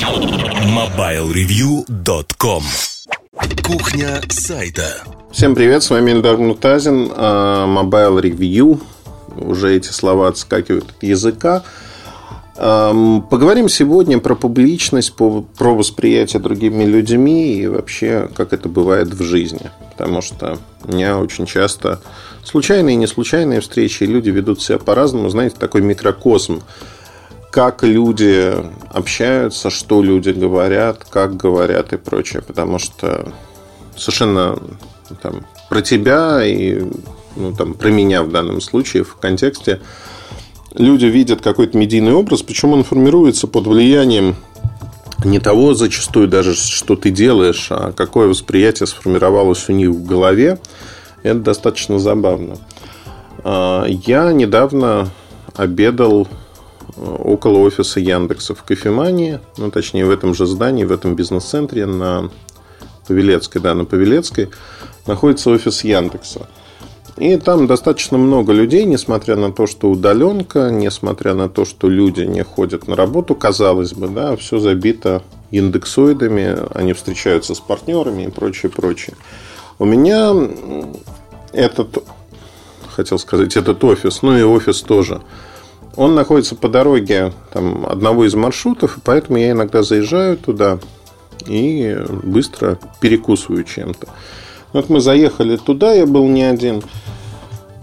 MobileReview.com Кухня сайта Всем привет, с вами Эльдар Мутазин, а, Mobile Review. Уже эти слова отскакивают от языка. Поговорим сегодня про публичность, про восприятие другими людьми и вообще, как это бывает в жизни. Потому что у меня очень часто случайные и не случайные встречи, люди ведут себя по-разному. Знаете, такой микрокосм. Как люди общаются, что люди говорят, как говорят и прочее. Потому что совершенно там, про тебя и ну, там, про меня в данном случае в контексте люди видят какой-то медийный образ, причем он формируется под влиянием не того зачастую даже, что ты делаешь, а какое восприятие сформировалось у них в голове. Это достаточно забавно. А, я недавно обедал около офиса Яндекса в кофемании, ну, точнее, в этом же здании, в этом бизнес-центре на Павелецкой, да, на Павелецкой находится офис Яндекса – и там достаточно много людей, несмотря на то, что удаленка, несмотря на то, что люди не ходят на работу, казалось бы, да, все забито индексоидами, они встречаются с партнерами и прочее, прочее. У меня этот, хотел сказать, этот офис, ну и офис тоже, он находится по дороге там, одного из маршрутов, и поэтому я иногда заезжаю туда и быстро перекусываю чем-то. Вот мы заехали туда, я был не один.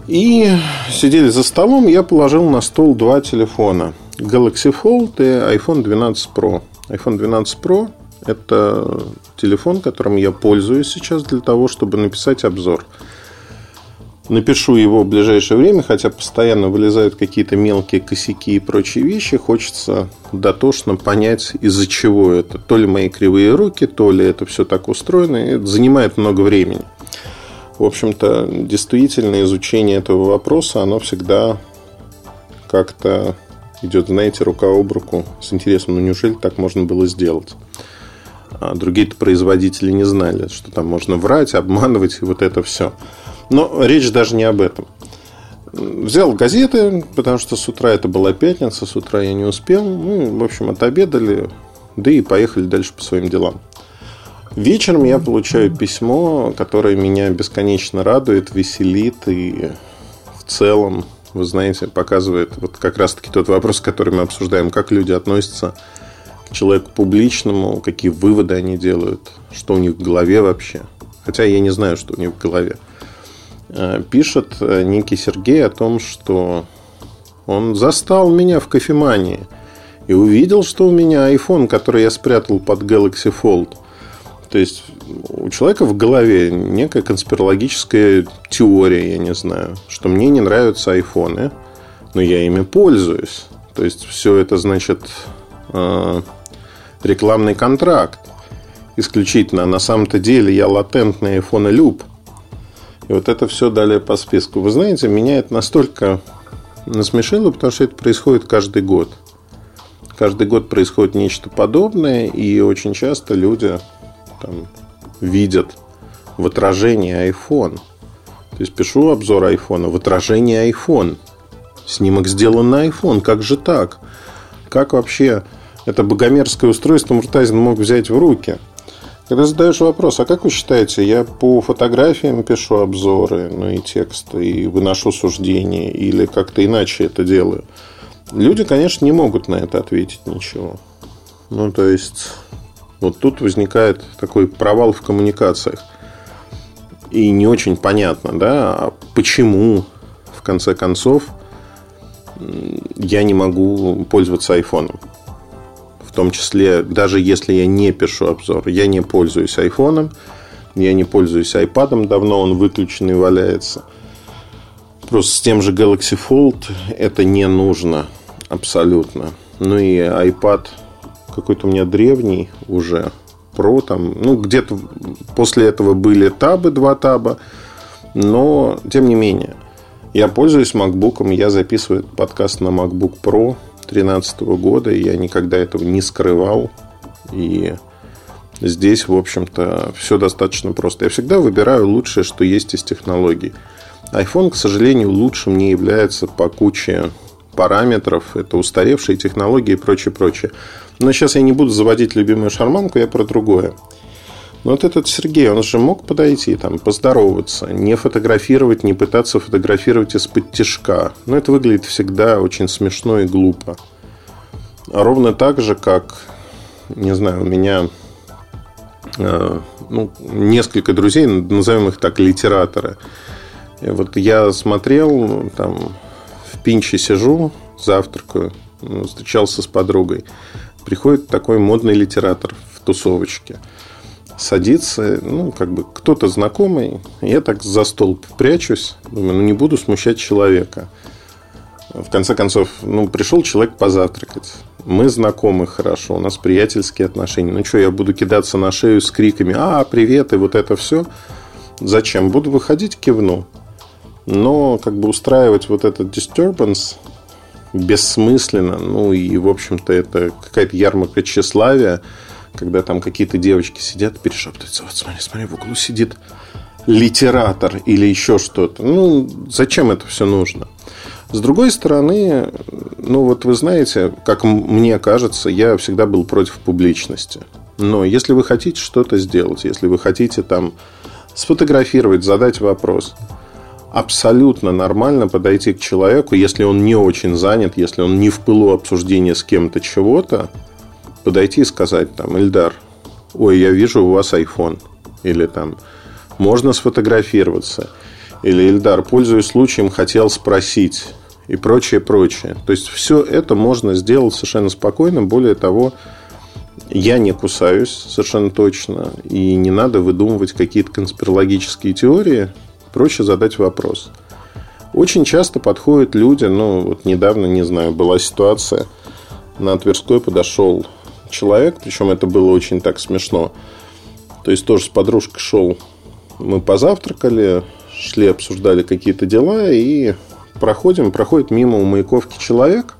И сидели за столом, я положил на стол два телефона. Galaxy Fold и iPhone 12 Pro. iPhone 12 Pro – это телефон, которым я пользуюсь сейчас для того, чтобы написать обзор. Напишу его в ближайшее время, хотя постоянно вылезают какие-то мелкие косяки и прочие вещи. Хочется дотошно понять, из-за чего это. То ли мои кривые руки, то ли это все так устроено. Это занимает много времени в общем-то, действительно изучение этого вопроса, оно всегда как-то идет, знаете, рука об руку с интересом. Ну, неужели так можно было сделать? А другие-то производители не знали, что там можно врать, обманывать и вот это все. Но речь даже не об этом. Взял газеты, потому что с утра это была пятница, с утра я не успел. Ну, в общем, отобедали, да и поехали дальше по своим делам. Вечером я получаю письмо, которое меня бесконечно радует, веселит и в целом, вы знаете, показывает вот как раз-таки тот вопрос, который мы обсуждаем, как люди относятся к человеку публичному, какие выводы они делают, что у них в голове вообще. Хотя я не знаю, что у них в голове. Э, пишет э, некий Сергей о том, что он застал меня в кофемании и увидел, что у меня iPhone, который я спрятал под Galaxy Fold – то есть у человека в голове некая конспирологическая теория, я не знаю, что мне не нравятся айфоны, но я ими пользуюсь. То есть все это значит э, рекламный контракт. Исключительно. На самом-то деле я латентный iPhone люб. И вот это все далее по списку. Вы знаете, меня это настолько насмешило, потому что это происходит каждый год. Каждый год происходит нечто подобное, и очень часто люди там, видят в отражении iPhone. То есть пишу обзор iPhone, в отражении iPhone. Снимок сделан на iPhone. Как же так? Как вообще это богомерзкое устройство Муртазин мог взять в руки? Когда задаешь вопрос, а как вы считаете, я по фотографиям пишу обзоры, ну и тексты, и выношу суждения, или как-то иначе это делаю? Люди, конечно, не могут на это ответить ничего. Ну, то есть, вот тут возникает такой провал в коммуникациях. И не очень понятно, да, а почему, в конце концов, я не могу пользоваться айфоном. Том числе, даже если я не пишу обзор, я не пользуюсь айфоном, я не пользуюсь айпадом, давно он выключенный валяется. Просто с тем же Galaxy Fold это не нужно абсолютно. Ну и iPad какой-то у меня древний уже Pro там, ну, где-то после этого были табы, два таба, но, тем не менее, я пользуюсь MacBook, я записываю подкаст на MacBook Pro 2013 года, я никогда этого не скрывал, и здесь, в общем-то, все достаточно просто. Я всегда выбираю лучшее, что есть из технологий. iPhone, к сожалению, лучшим не является по куче параметров, это устаревшие технологии и прочее, прочее. Но сейчас я не буду заводить любимую шарманку, я про другое. Но вот этот Сергей, он же мог подойти, там, поздороваться, не фотографировать, не пытаться фотографировать из-под тяжка. Но это выглядит всегда очень смешно и глупо. А ровно так же, как, не знаю, у меня э, ну, несколько друзей, назовем их так, литераторы. И вот я смотрел, там, в Пинче сижу, завтракаю, ну, встречался с подругой. Приходит такой модный литератор в тусовочке. Садится, ну, как бы кто-то знакомый. Я так за стол прячусь. Думаю, ну, не буду смущать человека. В конце концов, ну, пришел человек позавтракать. Мы знакомы хорошо, у нас приятельские отношения. Ну, что, я буду кидаться на шею с криками «А, привет!» и вот это все. Зачем? Буду выходить, кивну. Но как бы устраивать вот этот disturbance бессмысленно. Ну и, в общем-то, это какая-то ярмарка тщеславия, когда там какие-то девочки сидят, перешептываются. Вот смотри, смотри, в углу сидит литератор или еще что-то. Ну, зачем это все нужно? С другой стороны, ну вот вы знаете, как мне кажется, я всегда был против публичности. Но если вы хотите что-то сделать, если вы хотите там сфотографировать, задать вопрос, абсолютно нормально подойти к человеку, если он не очень занят, если он не в пылу обсуждения с кем-то чего-то, подойти и сказать там, Эльдар, ой, я вижу у вас iPhone. Или там, можно сфотографироваться. Или Эльдар, пользуясь случаем, хотел спросить. И прочее, прочее. То есть, все это можно сделать совершенно спокойно. Более того, я не кусаюсь совершенно точно. И не надо выдумывать какие-то конспирологические теории. Проще задать вопрос. Очень часто подходят люди, ну, вот недавно, не знаю, была ситуация, на Тверской подошел человек, причем это было очень так смешно. То есть тоже с подружкой шел, мы позавтракали, шли, обсуждали какие-то дела и проходим, проходит мимо у Маяковки человек,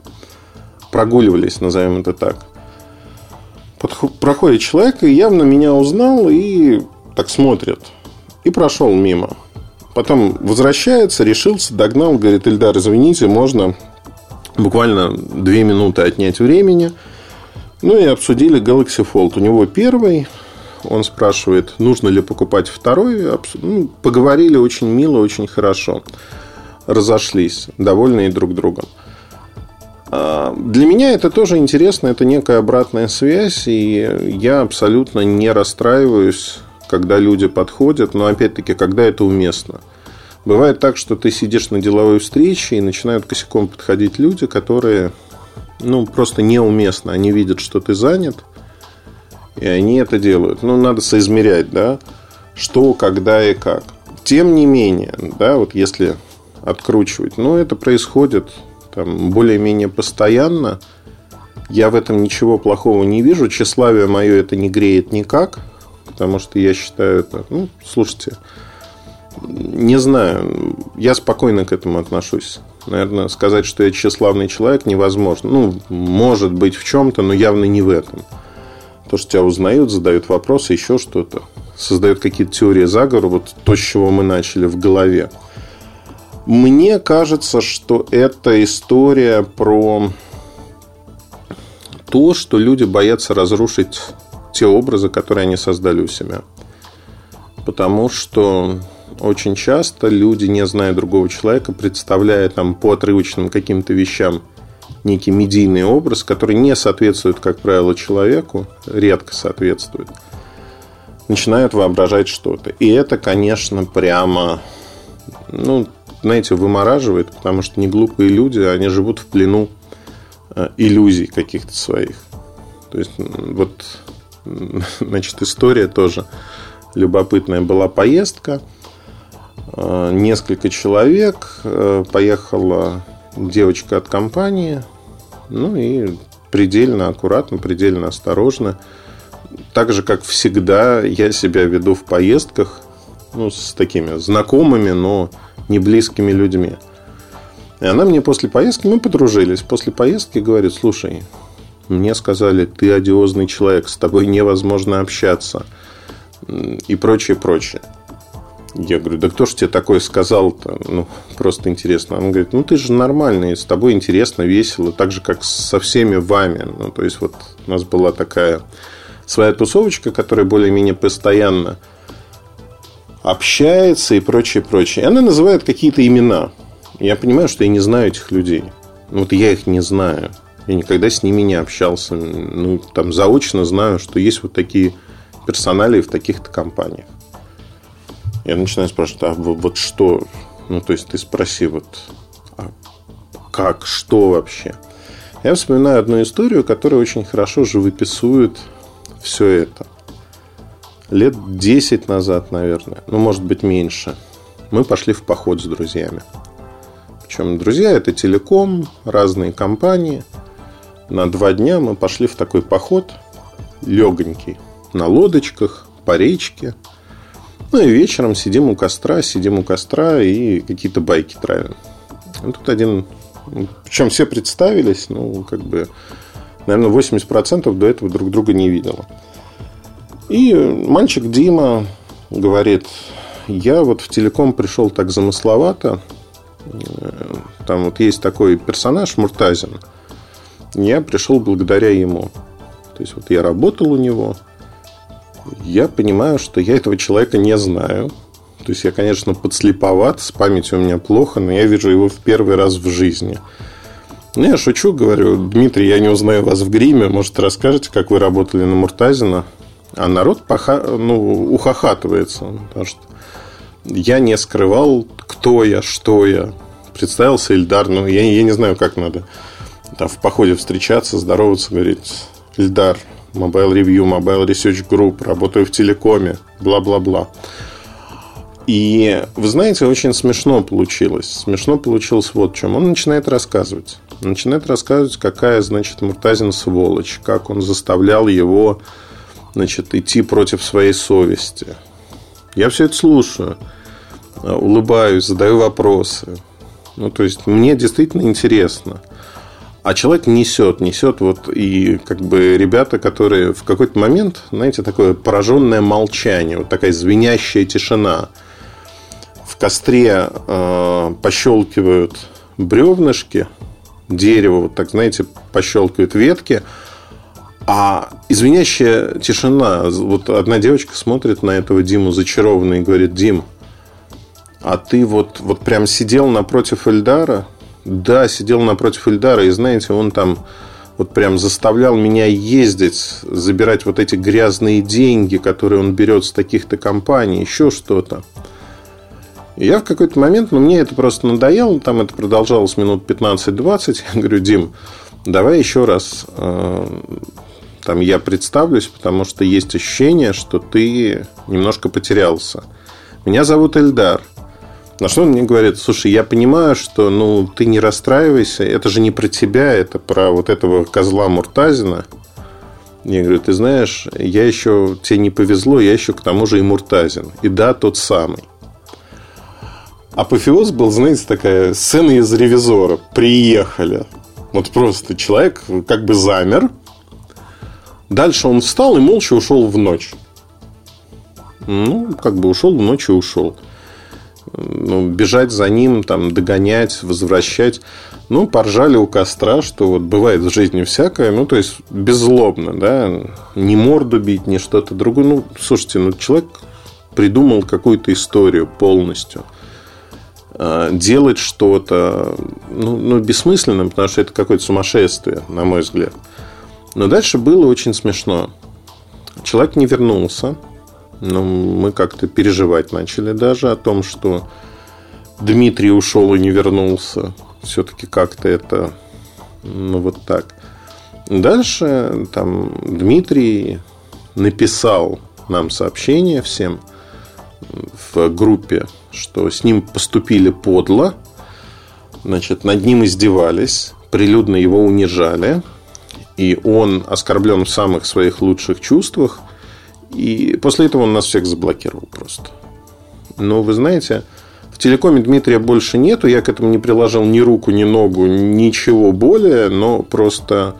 прогуливались, назовем это так. Проходит человек и явно меня узнал и так смотрит. И прошел мимо. Потом возвращается, решился, догнал, говорит, Ильдар, извините, можно буквально две минуты отнять времени. Ну и обсудили Galaxy Fold. У него первый, он спрашивает, нужно ли покупать второй. Ну, поговорили очень мило, очень хорошо. Разошлись, довольные друг другом. А, для меня это тоже интересно, это некая обратная связь, и я абсолютно не расстраиваюсь когда люди подходят, но опять-таки, когда это уместно. Бывает так, что ты сидишь на деловой встрече и начинают косяком подходить люди, которые ну, просто неуместно. Они видят, что ты занят, и они это делают. Ну, надо соизмерять, да, что, когда и как. Тем не менее, да, вот если откручивать, ну, это происходит там более-менее постоянно. Я в этом ничего плохого не вижу. Тщеславие мое это не греет никак потому что я считаю это... Ну, слушайте, не знаю, я спокойно к этому отношусь. Наверное, сказать, что я тщеславный человек, невозможно. Ну, может быть, в чем-то, но явно не в этом. То, что тебя узнают, задают вопросы, еще что-то. Создают какие-то теории заговора, вот то, с чего мы начали в голове. Мне кажется, что это история про то, что люди боятся разрушить те образы, которые они создали у себя. Потому что очень часто люди, не зная другого человека, представляя там по отрывочным каким-то вещам некий медийный образ, который не соответствует, как правило, человеку, редко соответствует, начинают воображать что-то. И это, конечно, прямо, ну, знаете, вымораживает, потому что не глупые люди, они живут в плену э, иллюзий каких-то своих. То есть, вот Значит, история тоже любопытная. Была поездка, несколько человек, э, поехала девочка от компании, ну и предельно аккуратно, предельно осторожно. Так же, как всегда, я себя веду в поездках ну, с такими знакомыми, но не близкими людьми. И она мне после поездки, мы подружились, после поездки говорит, слушай, мне сказали, ты одиозный человек, с тобой невозможно общаться и прочее, прочее. Я говорю, да кто ж тебе такое сказал-то? Ну, просто интересно. Он говорит, ну ты же нормальный, с тобой интересно, весело, так же, как со всеми вами. Ну, то есть, вот у нас была такая своя тусовочка, которая более-менее постоянно общается и прочее, прочее. И она называет какие-то имена. Я понимаю, что я не знаю этих людей. Ну, вот я их не знаю. Я никогда с ними не общался. Ну, там заочно знаю, что есть вот такие персонали в таких-то компаниях. Я начинаю спрашивать, а вот что? Ну, то есть, ты спроси, вот, а как, что вообще? Я вспоминаю одну историю, которая очень хорошо живописует все это. Лет 10 назад, наверное, ну, может быть, меньше, мы пошли в поход с друзьями. Причем друзья – это телеком, разные компании. На два дня мы пошли в такой поход легонький. На лодочках, по речке – ну и вечером сидим у костра, сидим у костра и какие-то байки травим. И тут один... Причем все представились, ну, как бы, наверное, 80% до этого друг друга не видела. И мальчик Дима говорит, я вот в телеком пришел так замысловато. Там вот есть такой персонаж Муртазин. Я пришел благодаря ему. То есть, вот я работал у него – я понимаю, что я этого человека не знаю. То есть я, конечно, подслеповат, с памятью у меня плохо, но я вижу его в первый раз в жизни. Ну, я шучу, говорю, Дмитрий, я не узнаю вас в гриме, может, расскажете, как вы работали на Муртазина? А народ поха... ну, ухахатывается, потому что я не скрывал, кто я, что я. Представился Ильдар, ну, я, я не знаю, как надо там, в походе встречаться, здороваться, говорить, Ильдар, Mobile Review, Mobile Research Group, работаю в телекоме, бла-бла-бла. И вы знаете, очень смешно получилось. Смешно получилось вот в чем. Он начинает рассказывать. Начинает рассказывать, какая, значит, Муртазин сволочь, как он заставлял его, значит, идти против своей совести. Я все это слушаю, улыбаюсь, задаю вопросы. Ну, то есть, мне действительно интересно – а человек несет, несет вот и как бы ребята, которые в какой-то момент, знаете, такое пораженное молчание, вот такая звенящая тишина. В костре э, пощелкивают бревнышки, дерево, вот так, знаете, пощелкивают ветки, а извиняющая тишина. Вот одна девочка смотрит на этого Диму зачарованно и говорит, Дим, а ты вот, вот прям сидел напротив Эльдара – да, сидел напротив Ильдара, и знаете, он там вот прям заставлял меня ездить, забирать вот эти грязные деньги, которые он берет с таких-то компаний, еще что-то. И я в какой-то момент, ну, мне это просто надоело, там это продолжалось минут 15-20. Я говорю, Дим, давай еще раз э, там я представлюсь, потому что есть ощущение, что ты немножко потерялся. Меня зовут Эльдар. На что он мне говорит, слушай, я понимаю, что ну, ты не расстраивайся, это же не про тебя, это про вот этого козла Муртазина. Я говорю, ты знаешь, я еще тебе не повезло, я еще к тому же и Муртазин. И да, тот самый. Апофеоз был, знаете, такая сцена из ревизора. Приехали. Вот просто человек как бы замер. Дальше он встал и молча ушел в ночь. Ну, как бы ушел в ночь и ушел ну, бежать за ним, там, догонять, возвращать. Ну, поржали у костра, что вот бывает в жизни всякое, ну, то есть, беззлобно, да, не морду бить, не что-то другое. Ну, слушайте, ну, человек придумал какую-то историю полностью. А, делать что-то, ну, ну, бессмысленно, потому что это какое-то сумасшествие, на мой взгляд. Но дальше было очень смешно. Человек не вернулся, но мы как-то переживать начали даже о том, что Дмитрий ушел и не вернулся. Все-таки как-то это, ну вот так. Дальше там Дмитрий написал нам сообщение всем в группе, что с ним поступили подло, значит, над ним издевались, прилюдно его унижали, и он оскорблен в самых своих лучших чувствах, и после этого он нас всех заблокировал просто. Но вы знаете, в телекоме Дмитрия больше нету. Я к этому не приложил ни руку, ни ногу, ничего более. Но просто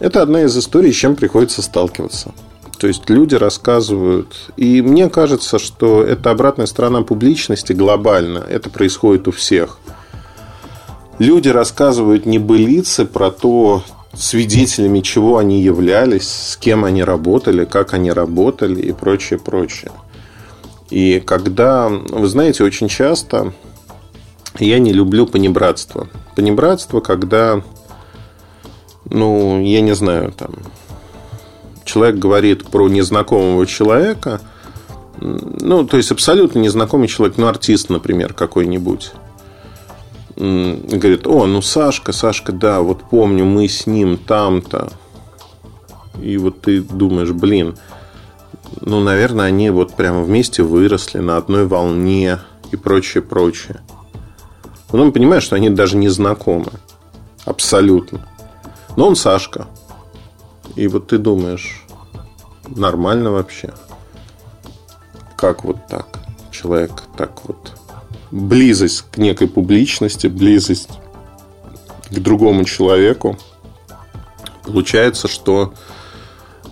это одна из историй, с чем приходится сталкиваться. То есть люди рассказывают. И мне кажется, что это обратная сторона публичности глобально. Это происходит у всех. Люди рассказывают небылицы про то, свидетелями чего они являлись, с кем они работали, как они работали и прочее, прочее. И когда, вы знаете, очень часто я не люблю понебратство. Понебратство, когда, ну, я не знаю, там, человек говорит про незнакомого человека, ну, то есть абсолютно незнакомый человек, ну, артист, например, какой-нибудь. Говорит, о, ну Сашка, Сашка, да, вот помню, мы с ним там-то. И вот ты думаешь, блин, ну, наверное, они вот прямо вместе выросли на одной волне и прочее, прочее. Потом понимаешь, что они даже не знакомы. Абсолютно. Но он Сашка. И вот ты думаешь, нормально вообще? Как вот так? Человек так вот... Близость к некой публичности, близость к другому человеку. Получается, что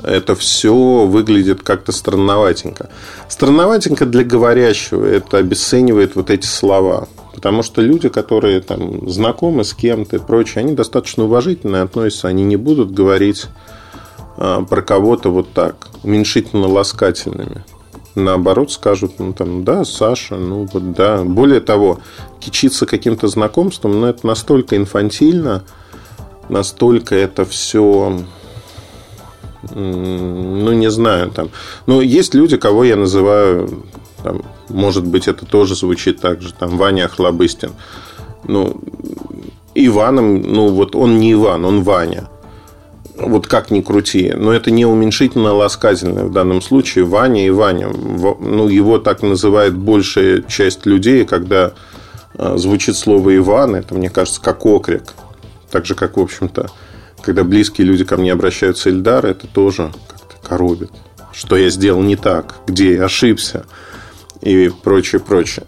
это все выглядит как-то странноватенько. Странноватенько для говорящего. Это обесценивает вот эти слова. Потому что люди, которые там знакомы с кем-то и прочее, они достаточно уважительно относятся. Они не будут говорить а, про кого-то вот так, уменьшительно-ласкательными. Наоборот, скажут, ну там, да, Саша, ну вот да. Более того, кичиться каким-то знакомством, но ну, это настолько инфантильно, настолько это все ну, не знаю, там. Но есть люди, кого я называю, там, может быть, это тоже звучит так же, там, Ваня Охлобыстин. Ну, Иваном, ну, вот он не Иван, он Ваня. Вот как ни крути. Но это не уменьшительно ласкательное в данном случае. Ваня и Ваня. Ну, его так называет большая часть людей, когда а, звучит слово Иван, это, мне кажется, как окрик. Так же, как, в общем-то, когда близкие люди ко мне обращаются, Эльдар, это тоже как-то коробит. Что я сделал не так, где я ошибся и прочее, прочее.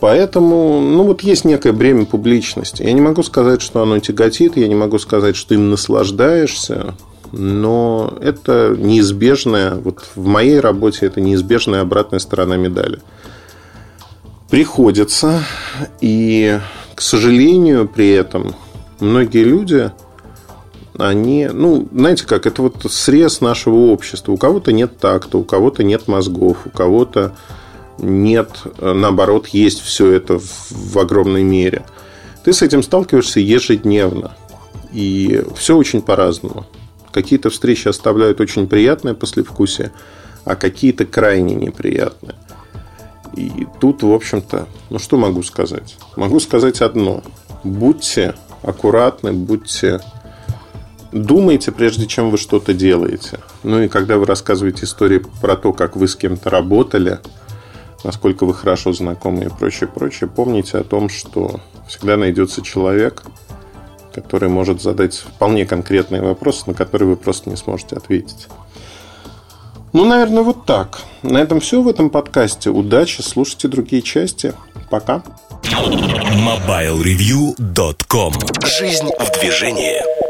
Поэтому, ну вот есть некое бремя публичности. Я не могу сказать, что оно тяготит, я не могу сказать, что им наслаждаешься, но это неизбежная, вот в моей работе это неизбежная обратная сторона медали. Приходится, и, к сожалению, при этом многие люди они, ну, знаете как, это вот срез нашего общества. У кого-то нет такта, у кого-то нет мозгов, у кого-то нет, наоборот, есть все это в огромной мере. Ты с этим сталкиваешься ежедневно. И все очень по-разному. Какие-то встречи оставляют очень приятное послевкусие, а какие-то крайне неприятные. И тут, в общем-то, ну что могу сказать? Могу сказать одно. Будьте аккуратны, будьте думайте, прежде чем вы что-то делаете. Ну и когда вы рассказываете истории про то, как вы с кем-то работали, насколько вы хорошо знакомы и прочее, прочее, помните о том, что всегда найдется человек, который может задать вполне конкретные вопросы, на которые вы просто не сможете ответить. Ну, наверное, вот так. На этом все в этом подкасте. Удачи, слушайте другие части. Пока. MobileReview.com Жизнь в движении.